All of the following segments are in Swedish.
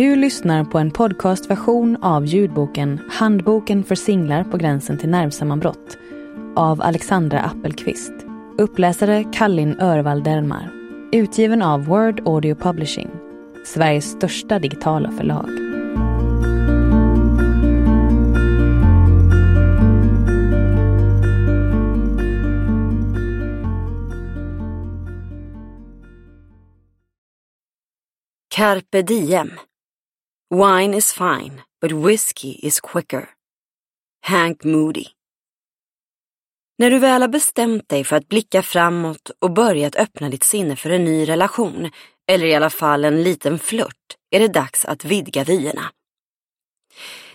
Du lyssnar på en podcastversion av ljudboken Handboken för singlar på gränsen till nervsammanbrott av Alexandra Appelqvist. Uppläsare Kallin Örvall Dermar. Utgiven av Word Audio Publishing, Sveriges största digitala förlag. Carpe diem. Wine is fine, but whiskey is quicker. Hank Moody. När du väl har bestämt dig för att blicka framåt och börjat öppna ditt sinne för en ny relation, eller i alla fall en liten flört, är det dags att vidga vyerna.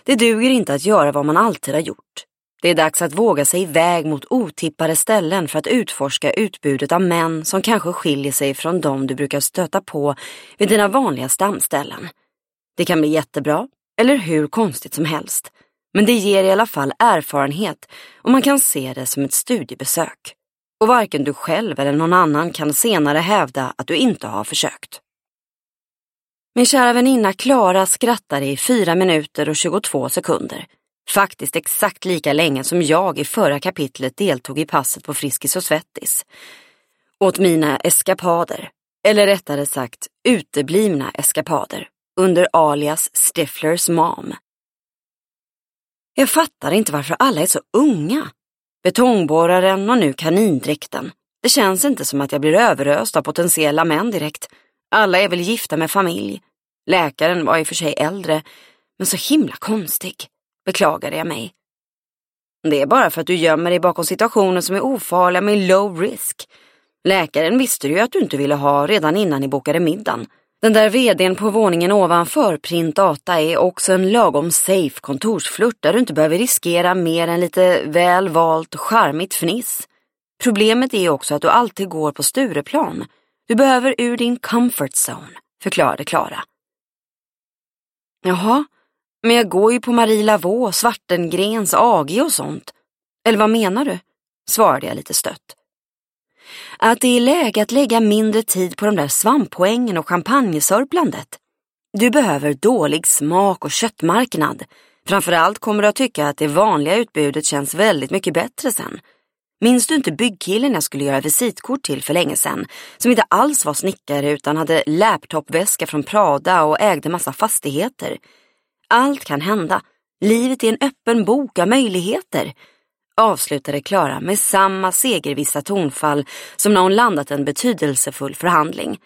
Det duger inte att göra vad man alltid har gjort. Det är dags att våga sig iväg mot otippade ställen för att utforska utbudet av män som kanske skiljer sig från dem du brukar stöta på vid dina vanliga stamställen. Det kan bli jättebra, eller hur konstigt som helst. Men det ger i alla fall erfarenhet och man kan se det som ett studiebesök. Och varken du själv eller någon annan kan senare hävda att du inte har försökt. Min kära väninna Klara skrattade i 4 minuter och 22 sekunder. Faktiskt exakt lika länge som jag i förra kapitlet deltog i passet på Friskis och Svettis. Åt mina eskapader, eller rättare sagt uteblivna eskapader, under alias Stifflers mom. Jag fattar inte varför alla är så unga. Betongborraren och nu kanindräkten. Det känns inte som att jag blir överöst av potentiella män direkt. Alla är väl gifta med familj. Läkaren var i och för sig äldre, men så himla konstig, beklagade jag mig. Det är bara för att du gömmer dig bakom situationer som är ofarliga med low risk. Läkaren visste ju att du inte ville ha redan innan ni bokade middagen. Den där vdn på våningen ovanför Print Data är också en lagom safe kontorsflört där du inte behöver riskera mer än lite väl valt charmigt fniss. Problemet är också att du alltid går på Stureplan. Du behöver ur din comfort zone, förklarade Klara. Jaha, men jag går ju på Marie Lavaux, Svartengrens, AG och sånt. Eller vad menar du? svarade jag lite stött. Att det är läge att lägga mindre tid på de där svamppoängen och champagnesörplandet. Du behöver dålig smak och köttmarknad. Framförallt kommer du att tycka att det vanliga utbudet känns väldigt mycket bättre sen. Minns du inte byggkillen jag skulle göra visitkort till för länge sedan? Som inte alls var snickare utan hade laptopväska från Prada och ägde massa fastigheter. Allt kan hända. Livet är en öppen bok av möjligheter avslutade Klara med samma segervissa tonfall som när hon landat en betydelsefull förhandling.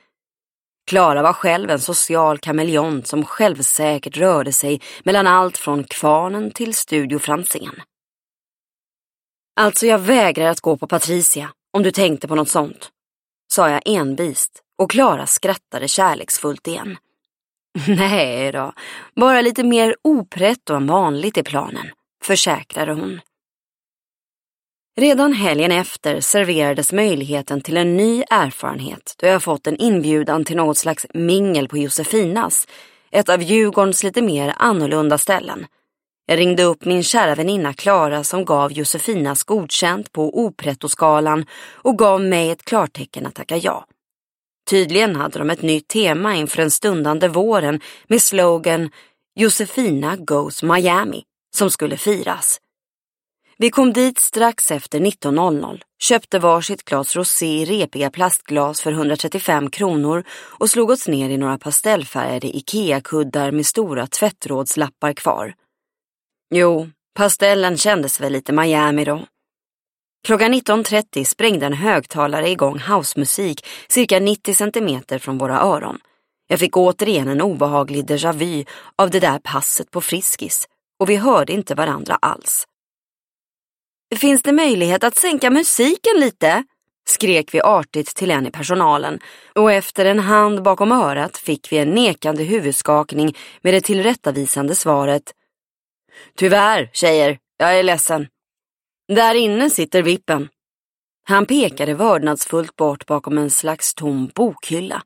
Klara var själv en social kameleont som självsäkert rörde sig mellan allt från kvarnen till Studio Franzén. Alltså jag vägrar att gå på Patricia, om du tänkte på något sånt, sa jag envist och Klara skrattade kärleksfullt igen. Nej då, bara lite mer opretto än vanligt i planen, försäkrade hon. Redan helgen efter serverades möjligheten till en ny erfarenhet då jag fått en inbjudan till något slags mingel på Josefinas, ett av Djurgårdens lite mer annorlunda ställen. Jag ringde upp min kära väninna Klara som gav Josefinas godkänt på oprettoskalan och gav mig ett klartecken att tacka ja. Tydligen hade de ett nytt tema inför den stundande våren med slogan Josefina Goes Miami, som skulle firas. Vi kom dit strax efter 19.00, köpte varsitt glas rosé i repiga plastglas för 135 kronor och slog oss ner i några pastellfärgade Ikea-kuddar med stora tvättrådslappar kvar. Jo, pastellen kändes väl lite Miami då. Klockan 19.30 sprängde en högtalare igång housemusik cirka 90 centimeter från våra öron. Jag fick återigen en obehaglig déjà vu av det där passet på Friskis och vi hörde inte varandra alls. Finns det möjlighet att sänka musiken lite? skrek vi artigt till en i personalen och efter en hand bakom örat fick vi en nekande huvudskakning med det tillrättavisande svaret. Tyvärr, tjejer, jag är ledsen. Där inne sitter vippen. Han pekade vördnadsfullt bort bakom en slags tom bokhylla.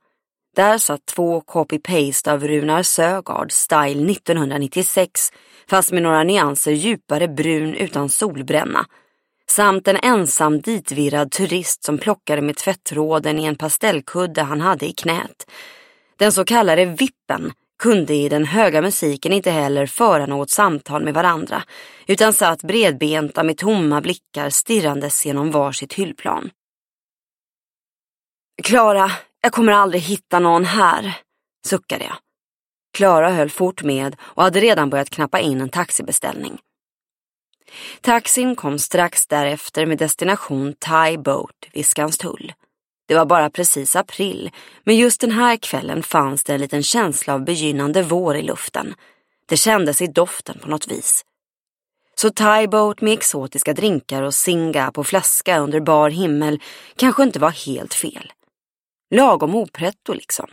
Där satt två copy-paste av Runar Sögaard style 1996 fast med några nyanser djupare brun utan solbränna samt en ensam ditvirrad turist som plockade med tvättråden i en pastellkudde han hade i knät. Den så kallade vippen kunde i den höga musiken inte heller föra något samtal med varandra utan satt bredbenta med tomma blickar stirrandes genom varsitt hyllplan. Klara, jag kommer aldrig hitta någon här, suckade jag. Klara höll fort med och hade redan börjat knappa in en taxibeställning. Taxin kom strax därefter med destination Thai Boat vid Skanstull. Det var bara precis april, men just den här kvällen fanns det en liten känsla av begynnande vår i luften. Det kändes i doften på något vis. Så Thai Boat med exotiska drinkar och singa på flaska under bar himmel kanske inte var helt fel. Lagom opretto liksom.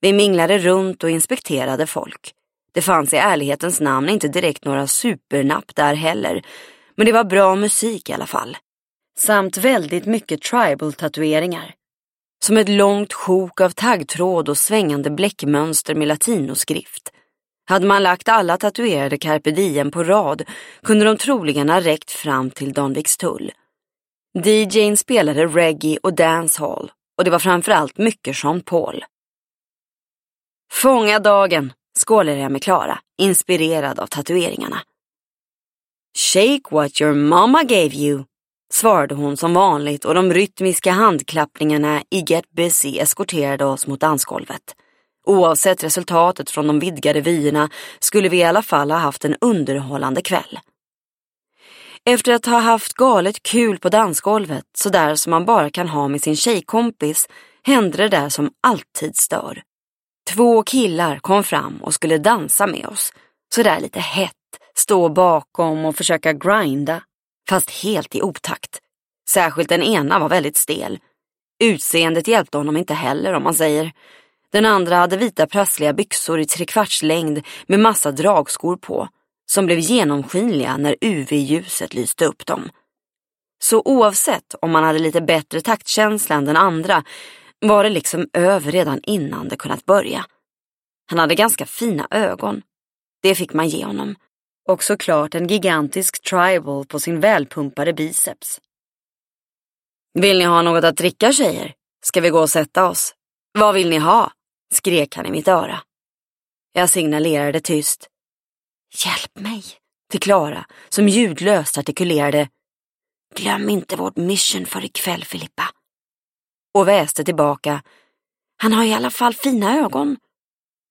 Vi minglade runt och inspekterade folk. Det fanns i ärlighetens namn inte direkt några supernapp där heller, men det var bra musik i alla fall. Samt väldigt mycket tribal-tatueringar. Som ett långt sjok av taggtråd och svängande bläckmönster med latinoskrift. Hade man lagt alla tatuerade carpe diem på rad kunde de troligen ha räckt fram till Danvikstull. DJn spelade reggae och dancehall och det var framförallt mycket Jean Paul. Fånga dagen, skålade jag med Klara, inspirerad av tatueringarna. Shake what your mama gave you, svarade hon som vanligt och de rytmiska handklappningarna i Get Busy eskorterade oss mot dansgolvet. Oavsett resultatet från de vidgade vyerna skulle vi i alla fall ha haft en underhållande kväll. Efter att ha haft galet kul på dansgolvet, sådär som man bara kan ha med sin tjejkompis, hände det där som alltid stör. Två killar kom fram och skulle dansa med oss. Sådär lite hett, stå bakom och försöka grinda. Fast helt i otakt. Särskilt den ena var väldigt stel. Utseendet hjälpte honom inte heller om man säger. Den andra hade vita prassliga byxor i trekvarts längd med massa dragskor på. Som blev genomskinliga när UV-ljuset lyste upp dem. Så oavsett om man hade lite bättre taktkänsla än den andra var det liksom över redan innan det kunnat börja. Han hade ganska fina ögon. Det fick man ge honom. Och såklart en gigantisk tribal på sin välpumpade biceps. Vill ni ha något att dricka tjejer? Ska vi gå och sätta oss? Vad vill ni ha? skrek han i mitt öra. Jag signalerade tyst. Hjälp mig, till Klara som ljudlöst artikulerade. Glöm inte vårt mission för ikväll Filippa och väste tillbaka. Han har i alla fall fina ögon.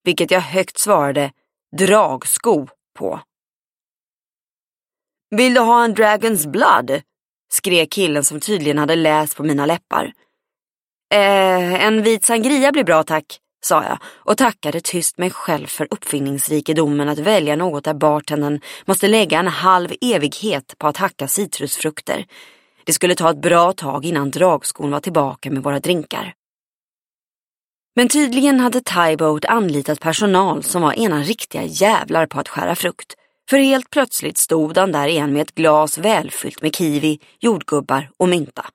Vilket jag högt svarade dragsko på. Vill du ha en Dragons Blood? skrek killen som tydligen hade läst på mina läppar. Eh, en vit sangria blir bra tack, sa jag och tackade tyst mig själv för uppfinningsrikedomen att välja något där bartendern måste lägga en halv evighet på att hacka citrusfrukter. Det skulle ta ett bra tag innan dragskon var tillbaka med våra drinkar. Men tydligen hade Tyboat anlitat personal som var ena riktiga jävlar på att skära frukt. För helt plötsligt stod han där igen med ett glas välfyllt med kiwi, jordgubbar och mynta.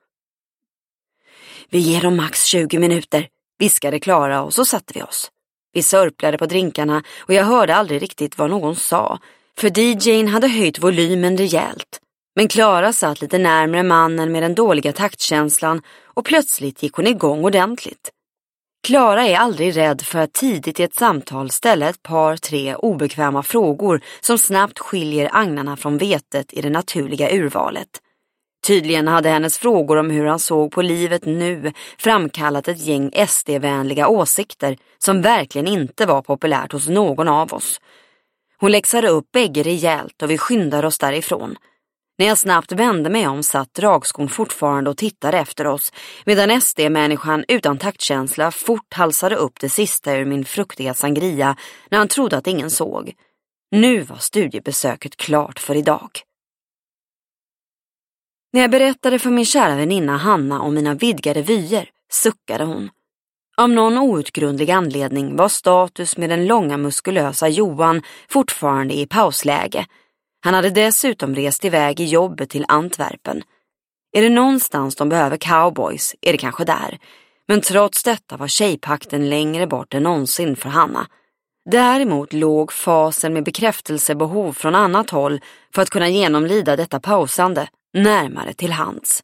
Vi ger dem max 20 minuter, viskade Klara och så satte vi oss. Vi sörplade på drinkarna och jag hörde aldrig riktigt vad någon sa, för DJn hade höjt volymen rejält. Men Klara satt lite närmre mannen med den dåliga taktkänslan och plötsligt gick hon igång ordentligt. Klara är aldrig rädd för att tidigt i ett samtal ställa ett par, tre obekväma frågor som snabbt skiljer agnarna från vetet i det naturliga urvalet. Tydligen hade hennes frågor om hur han såg på livet nu framkallat ett gäng SD-vänliga åsikter som verkligen inte var populärt hos någon av oss. Hon läxade upp bägge rejält och vi skyndade oss därifrån. När jag snabbt vände mig om satt dragskon fortfarande och tittade efter oss medan SD-människan utan taktkänsla fort halsade upp det sista ur min fruktiga sangria när han trodde att ingen såg. Nu var studiebesöket klart för idag. När jag berättade för min kära väninna Hanna om mina vidgade vyer suckade hon. Av någon outgrundlig anledning var status med den långa muskulösa Johan fortfarande i pausläge. Han hade dessutom rest iväg i jobbet till Antwerpen. Är det någonstans de behöver cowboys är det kanske där. Men trots detta var tjejpakten längre bort än någonsin för Hanna. Däremot låg fasen med bekräftelsebehov från annat håll för att kunna genomlida detta pausande närmare till hands.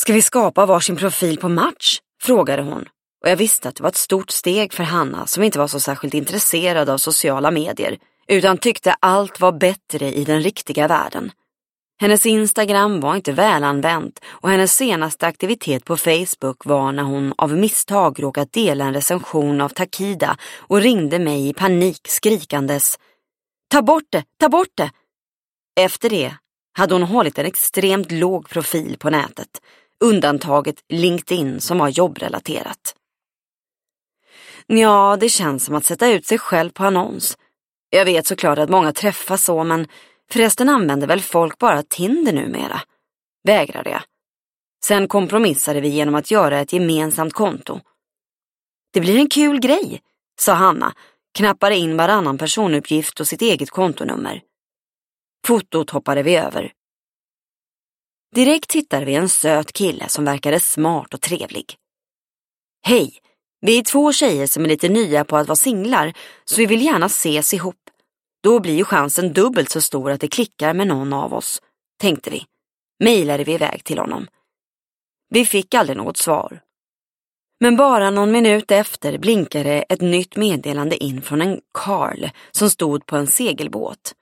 Ska vi skapa varsin profil på match? frågade hon och jag visste att det var ett stort steg för Hanna som inte var så särskilt intresserad av sociala medier utan tyckte allt var bättre i den riktiga världen. Hennes Instagram var inte välanvänt och hennes senaste aktivitet på Facebook var när hon av misstag råkat dela en recension av Takida och ringde mig i panik skrikandes Ta bort det, ta bort det! Efter det hade hon hållit en extremt låg profil på nätet, undantaget LinkedIn som var jobbrelaterat. Ja, det känns som att sätta ut sig själv på annons. Jag vet såklart att många träffas så, men förresten använder väl folk bara Tinder numera? Vägrade jag. Sen kompromissade vi genom att göra ett gemensamt konto. Det blir en kul grej, sa Hanna, knappade in varannan personuppgift och sitt eget kontonummer. Fotot hoppade vi över. Direkt hittade vi en söt kille som verkade smart och trevlig. Hej, vi är två tjejer som är lite nya på att vara singlar så vi vill gärna ses ihop. Då blir ju chansen dubbelt så stor att det klickar med någon av oss, tänkte vi. Mejlade vi iväg till honom. Vi fick aldrig något svar. Men bara någon minut efter blinkade ett nytt meddelande in från en Karl som stod på en segelbåt.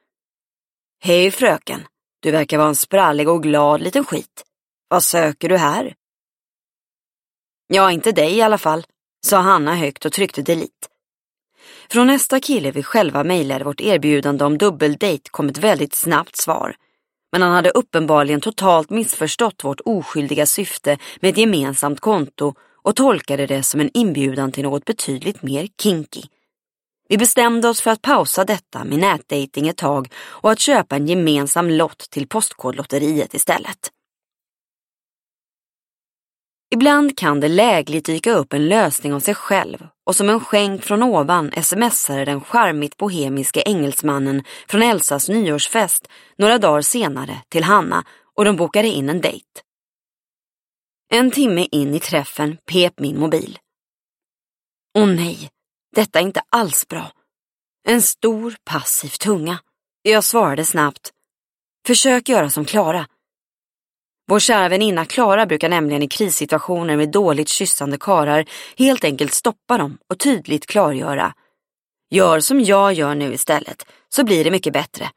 Hej fröken, du verkar vara en sprallig och glad liten skit. Vad söker du här? Ja, inte dig i alla fall, sa Hanna högt och tryckte delete. Från nästa kille vi själva mejlade vårt erbjudande om dubbeldejt kom ett väldigt snabbt svar. Men han hade uppenbarligen totalt missförstått vårt oskyldiga syfte med ett gemensamt konto och tolkade det som en inbjudan till något betydligt mer kinky. Vi bestämde oss för att pausa detta med nätdating ett tag och att köpa en gemensam lott till Postkodlotteriet istället. Ibland kan det lägligt dyka upp en lösning av sig själv och som en skänk från ovan smsade den charmigt bohemiske engelsmannen från Elsas nyårsfest några dagar senare till Hanna och de bokade in en dejt. En timme in i träffen pep min mobil. Åh nej, detta är inte alls bra. En stor passiv tunga. Jag svarade snabbt. Försök göra som Klara. Vår kära väninna Klara brukar nämligen i krissituationer med dåligt kyssande karar helt enkelt stoppa dem och tydligt klargöra. Gör som jag gör nu istället, så blir det mycket bättre.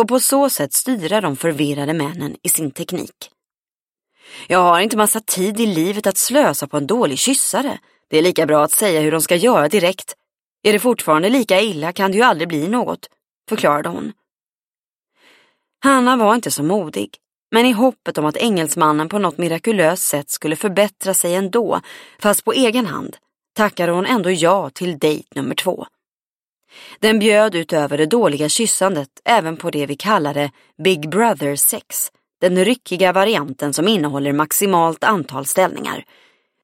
Och på så sätt styra de förvirrade männen i sin teknik. Jag har inte massa tid i livet att slösa på en dålig kyssare. Det är lika bra att säga hur de ska göra direkt. Är det fortfarande lika illa kan det ju aldrig bli något, förklarade hon. Hanna var inte så modig, men i hoppet om att engelsmannen på något mirakulöst sätt skulle förbättra sig ändå, fast på egen hand, tackade hon ändå ja till dejt nummer två. Den bjöd utöver det dåliga kyssandet även på det vi kallade Big Brother sex, den ryckiga varianten som innehåller maximalt antal ställningar.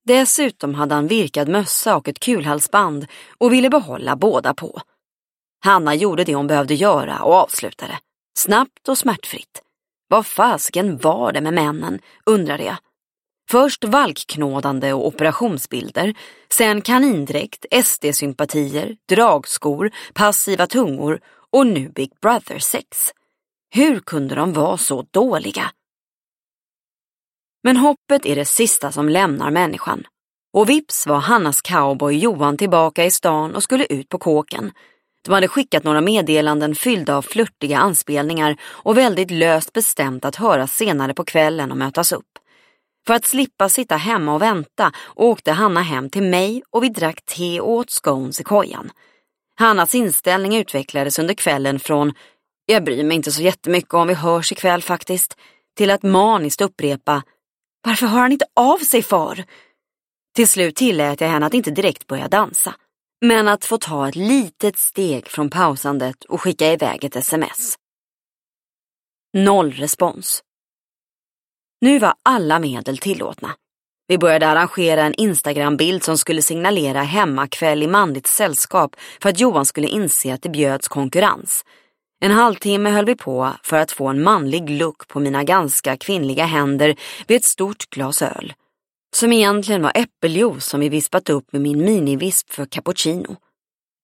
Dessutom hade han virkad mössa och ett kulhalsband och ville behålla båda på. Hanna gjorde det hon behövde göra och avslutade. Snabbt och smärtfritt. Vad fasken var det med männen, undrade jag. Först valkknådande och operationsbilder, sen kanindräkt, SD-sympatier, dragskor, passiva tungor och nu Big Brother sex. Hur kunde de vara så dåliga? Men hoppet är det sista som lämnar människan. Och vips var Hannas cowboy Johan tillbaka i stan och skulle ut på kåken. De hade skickat några meddelanden fyllda av flörtiga anspelningar och väldigt löst bestämt att höras senare på kvällen och mötas upp. För att slippa sitta hemma och vänta åkte Hanna hem till mig och vi drack te och åt scones i kojan. Hannas inställning utvecklades under kvällen från “jag bryr mig inte så jättemycket om vi hörs ikväll faktiskt” till att maniskt upprepa “varför hör han inte av sig för?” Till slut tillät jag henne att inte direkt börja dansa, men att få ta ett litet steg från pausandet och skicka iväg ett sms. Noll respons. Nu var alla medel tillåtna. Vi började arrangera en Instagram-bild som skulle signalera hemmakväll i manligt sällskap för att Johan skulle inse att det bjöds konkurrens. En halvtimme höll vi på för att få en manlig look på mina ganska kvinnliga händer vid ett stort glas öl. Som egentligen var äppeljuice som vi vispat upp med min minivisp för cappuccino.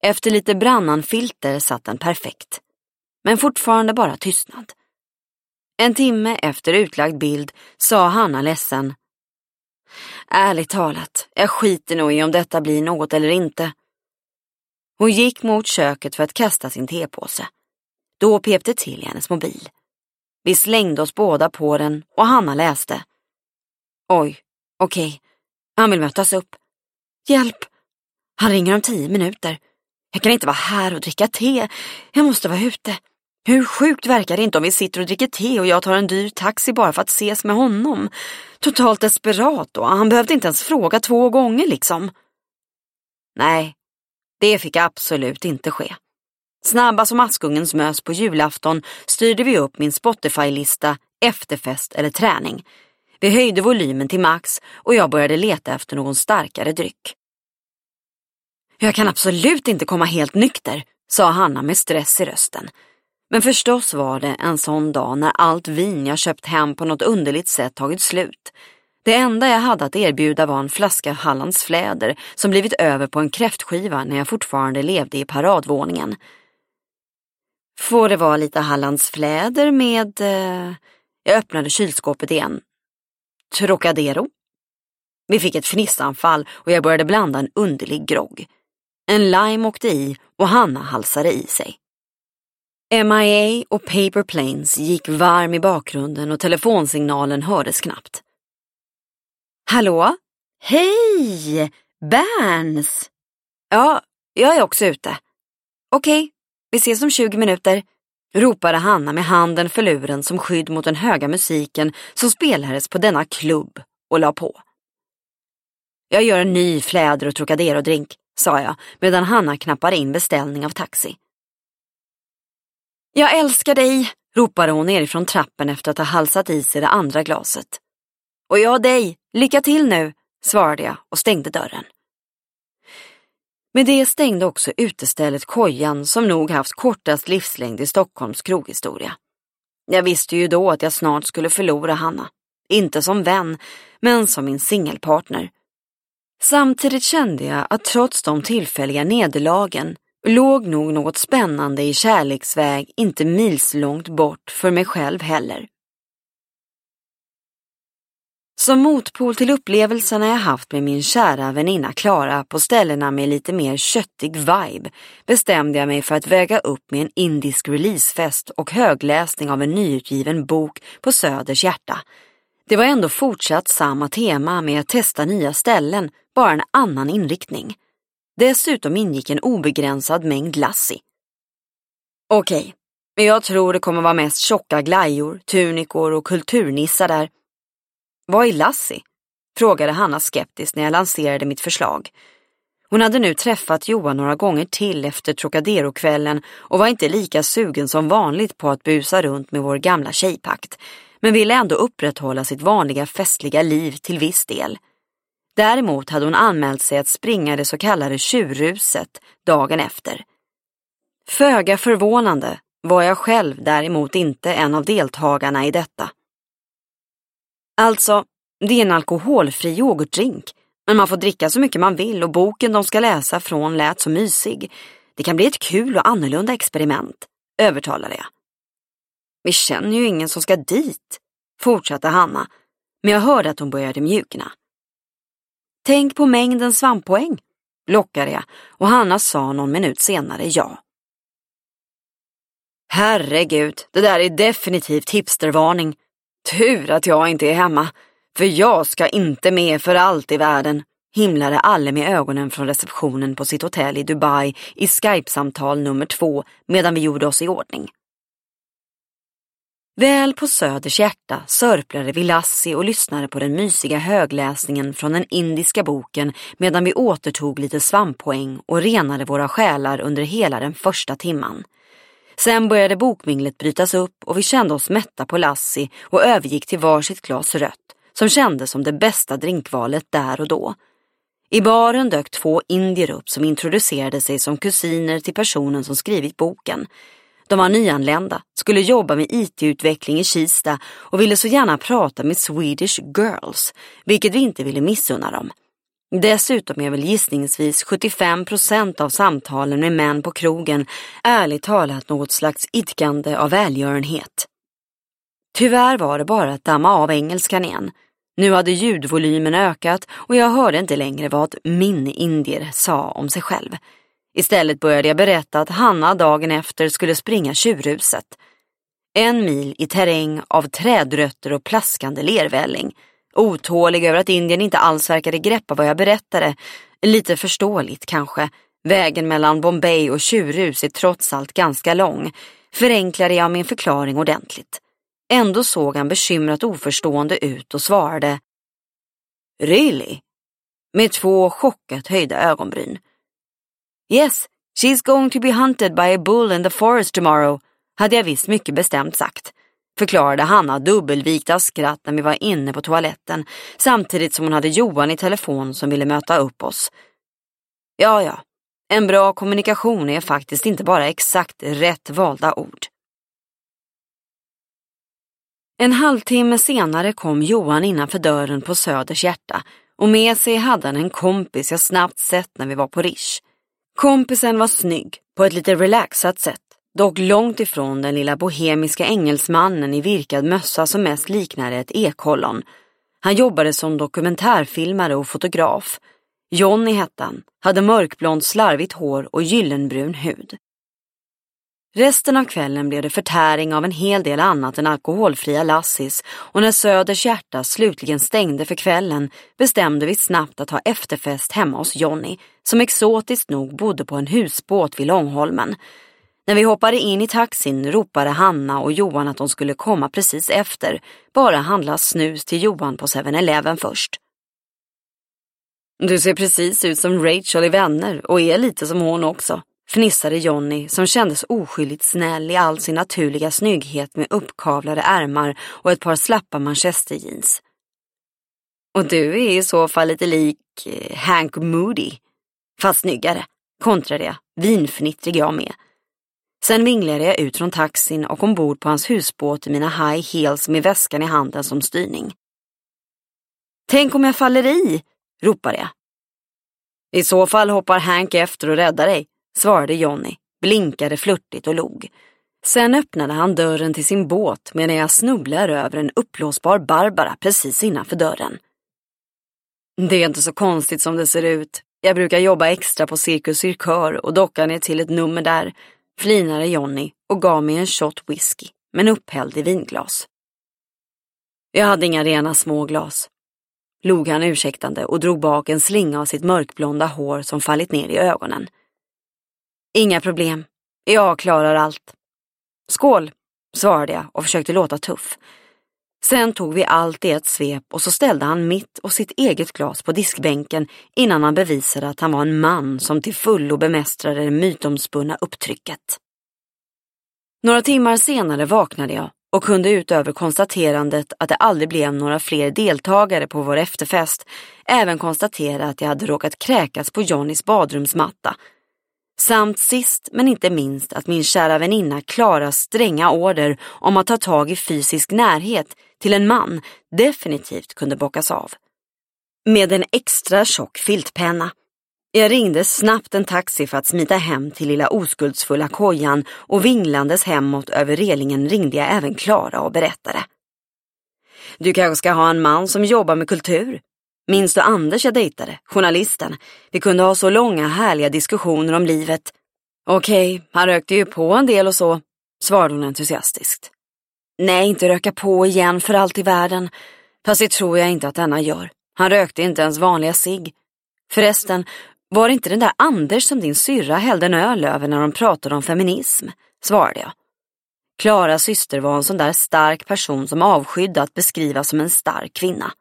Efter lite brannanfilter satt den perfekt. Men fortfarande bara tystnad. En timme efter utlagd bild sa Hanna ledsen. Ärligt talat, jag skiter nog i om detta blir något eller inte. Hon gick mot köket för att kasta sin tepåse. Då pep det till i hennes mobil. Vi slängde oss båda på den och Hanna läste. Oj, okej, okay. han vill mötas upp. Hjälp! Han ringer om tio minuter. Jag kan inte vara här och dricka te. Jag måste vara ute. Hur sjukt verkar det inte om vi sitter och dricker te och jag tar en dyr taxi bara för att ses med honom? Totalt desperat då, han behövde inte ens fråga två gånger liksom. Nej, det fick absolut inte ske. Snabba som Askungens mös på julafton styrde vi upp min Spotify-lista efterfest eller träning. Vi höjde volymen till max och jag började leta efter någon starkare dryck. Jag kan absolut inte komma helt nykter, sa Hanna med stress i rösten. Men förstås var det en sån dag när allt vin jag köpt hem på något underligt sätt tagit slut. Det enda jag hade att erbjuda var en flaska Hallands fläder som blivit över på en kräftskiva när jag fortfarande levde i paradvåningen. Får det vara lite hallandsfläder med... Eh... Jag öppnade kylskåpet igen. Trocadero? Vi fick ett fnissanfall och jag började blanda en underlig grogg. En lime åkte i och Hanna halsade i sig. MIA och Paper Planes gick varm i bakgrunden och telefonsignalen hördes knappt. Hallå? Hej! Berns! Ja, jag är också ute. Okej, okay, vi ses om 20 minuter, ropade Hanna med handen för luren som skydd mot den höga musiken som spelades på denna klubb och la på. Jag gör en ny fläder och Trocadero-drink, sa jag medan Hanna knappade in beställning av taxi. Jag älskar dig, ropade hon nerifrån trappen efter att ha halsat i sig det andra glaset. Och jag dig, lycka till nu, svarade jag och stängde dörren. Med det stängde också utestället Kojan som nog haft kortast livslängd i Stockholms kroghistoria. Jag visste ju då att jag snart skulle förlora Hanna. Inte som vän, men som min singelpartner. Samtidigt kände jag att trots de tillfälliga nederlagen låg nog något spännande i kärleksväg inte milslångt bort för mig själv heller. Som motpol till upplevelserna jag haft med min kära väninna Klara på ställena med lite mer köttig vibe bestämde jag mig för att väga upp med en indisk releasefest och högläsning av en nyutgiven bok på Söders hjärta. Det var ändå fortsatt samma tema med att testa nya ställen, bara en annan inriktning. Dessutom ingick en obegränsad mängd lassi. Okej, men jag tror det kommer vara mest tjocka glajjor, tunikor och kulturnissar där. Vad är Lassie? frågade Hanna skeptiskt när jag lanserade mitt förslag. Hon hade nu träffat Johan några gånger till efter Trocadero-kvällen och var inte lika sugen som vanligt på att busa runt med vår gamla tjejpakt, men ville ändå upprätthålla sitt vanliga festliga liv till viss del. Däremot hade hon anmält sig att springa det så kallade tjurruset dagen efter. Föga förvånande var jag själv däremot inte en av deltagarna i detta. Alltså, det är en alkoholfri yoghurtdrink, men man får dricka så mycket man vill och boken de ska läsa från lät så mysig. Det kan bli ett kul och annorlunda experiment, övertalade jag. Vi känner ju ingen som ska dit, fortsatte Hanna, men jag hörde att hon började mjukna. Tänk på mängden svamppoäng, lockade jag och Hanna sa någon minut senare ja. Herregud, det där är definitivt hipstervarning. Tur att jag inte är hemma, för jag ska inte med för allt i världen, himlade Alle med ögonen från receptionen på sitt hotell i Dubai i Skype-samtal nummer två medan vi gjorde oss i ordning. Väl på Söders hjärta sörplade vi Lassie och lyssnade på den mysiga högläsningen från den indiska boken medan vi återtog lite svamppoäng och renade våra själar under hela den första timman. Sen började bokminglet brytas upp och vi kände oss mätta på Lassie och övergick till varsitt glas rött som kändes som det bästa drinkvalet där och då. I baren dök två indier upp som introducerade sig som kusiner till personen som skrivit boken. De var nyanlända, skulle jobba med IT-utveckling i Kista och ville så gärna prata med Swedish Girls, vilket vi inte ville missunna dem. Dessutom är väl gissningsvis 75 procent av samtalen med män på krogen ärligt talat något slags idkande av välgörenhet. Tyvärr var det bara att damma av engelskan igen. Nu hade ljudvolymen ökat och jag hörde inte längre vad min indier sa om sig själv. Istället började jag berätta att Hanna dagen efter skulle springa tjurhuset. En mil i terräng av trädrötter och plaskande lervälling. Otålig över att Indien inte alls verkade greppa vad jag berättade. Lite förståeligt kanske. Vägen mellan Bombay och tjurhus är trots allt ganska lång. Förenklade jag min förklaring ordentligt. Ändå såg han bekymrat oförstående ut och svarade Really? Med två chockat höjda ögonbryn. Yes, she's going to be hunted by a bull in the forest tomorrow, hade jag visst mycket bestämt sagt, förklarade Hanna dubbelvikt av skratt när vi var inne på toaletten, samtidigt som hon hade Johan i telefon som ville möta upp oss. Ja, ja, en bra kommunikation är faktiskt inte bara exakt rätt valda ord. En halvtimme senare kom Johan innanför dörren på Söders hjärta och med sig hade han en kompis jag snabbt sett när vi var på Rish. Kompisen var snygg, på ett lite relaxat sätt, dock långt ifrån den lilla bohemiska engelsmannen i virkad mössa som mest liknade ett ekollon. Han jobbade som dokumentärfilmare och fotograf. Johnny hette han, hade mörkblont slarvigt hår och gyllenbrun hud. Resten av kvällen blev det förtäring av en hel del annat än alkoholfria lassis och när Söders hjärta slutligen stängde för kvällen bestämde vi snabbt att ha efterfest hemma hos Jonny som exotiskt nog bodde på en husbåt vid Långholmen. När vi hoppade in i taxin ropade Hanna och Johan att de skulle komma precis efter, bara handla snus till Johan på 7-Eleven först. Du ser precis ut som Rachel i Vänner och är lite som hon också, fnissade Jonny som kändes oskyldigt snäll i all sin naturliga snygghet med uppkavlade ärmar och ett par slappa manchesterjeans. Och du är i så fall lite lik eh, Hank Moody, fast snyggare, kontrade jag, vinfnittrig jag med. Sen vinglade jag ut från taxin och ombord på hans husbåt i mina high heels med väskan i handen som styrning. Tänk om jag faller i, ropade jag. I så fall hoppar Hank efter och räddar dig, svarade Jonny, blinkade flörtigt och log. Sen öppnade han dörren till sin båt medan jag snubblar över en uppblåsbar Barbara precis innanför dörren. Det är inte så konstigt som det ser ut. Jag brukar jobba extra på Cirkus Cirkör och dockan ner till ett nummer där, flinade Jonny och gav mig en shot whisky, men upphälld i vinglas. Jag hade inga rena småglas. Log han ursäktande och drog bak en slinga av sitt mörkblonda hår som fallit ner i ögonen. Inga problem. Jag klarar allt. Skål, svarade jag och försökte låta tuff. Sen tog vi allt i ett svep och så ställde han mitt och sitt eget glas på diskbänken innan han bevisade att han var en man som till fullo bemästrade det mytomspunna upptrycket. Några timmar senare vaknade jag och kunde utöver konstaterandet att det aldrig blev några fler deltagare på vår efterfest även konstatera att jag hade råkat kräkas på Johnnys badrumsmatta Samt sist men inte minst att min kära väninna Klaras stränga order om att ta tag i fysisk närhet till en man definitivt kunde bockas av. Med en extra tjock filtpenna. Jag ringde snabbt en taxi för att smita hem till lilla oskuldsfulla kojan och vinglandes hemåt över relingen ringde jag även Klara och berättade. Du kanske ska ha en man som jobbar med kultur? Minns du Anders jag dejtade, journalisten? Vi kunde ha så långa härliga diskussioner om livet. Okej, okay, han rökte ju på en del och så, svarade hon entusiastiskt. Nej, inte röka på igen för allt i världen. Fast det tror jag inte att denna gör. Han rökte inte ens vanliga cigg. Förresten, var det inte den där Anders som din syrra hällde en öl över när de pratade om feminism? Svarade jag. Klaras syster var en sån där stark person som avskydde att beskrivas som en stark kvinna.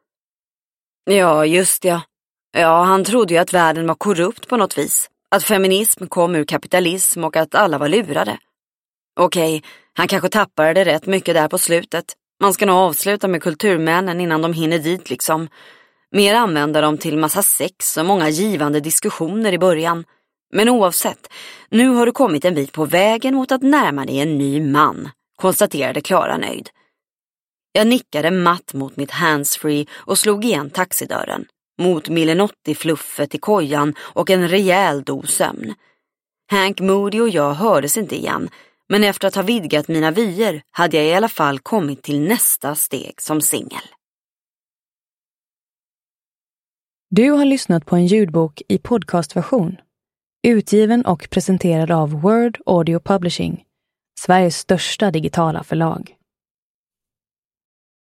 Ja, just ja. Ja, han trodde ju att världen var korrupt på något vis. Att feminism kom ur kapitalism och att alla var lurade. Okej, han kanske tappade det rätt mycket där på slutet. Man ska nog avsluta med kulturmännen innan de hinner dit liksom. Mer använda dem till massa sex och många givande diskussioner i början. Men oavsett, nu har du kommit en bit på vägen mot att närma dig en ny man, konstaterade Klara nöjd. Jag nickade matt mot mitt handsfree och slog igen taxidörren. Mot Millenotti-fluffet i kojan och en rejäl dos sömn. Hank Moody och jag hördes inte igen, men efter att ha vidgat mina vyer hade jag i alla fall kommit till nästa steg som singel. Du har lyssnat på en ljudbok i podcastversion. Utgiven och presenterad av Word Audio Publishing, Sveriges största digitala förlag.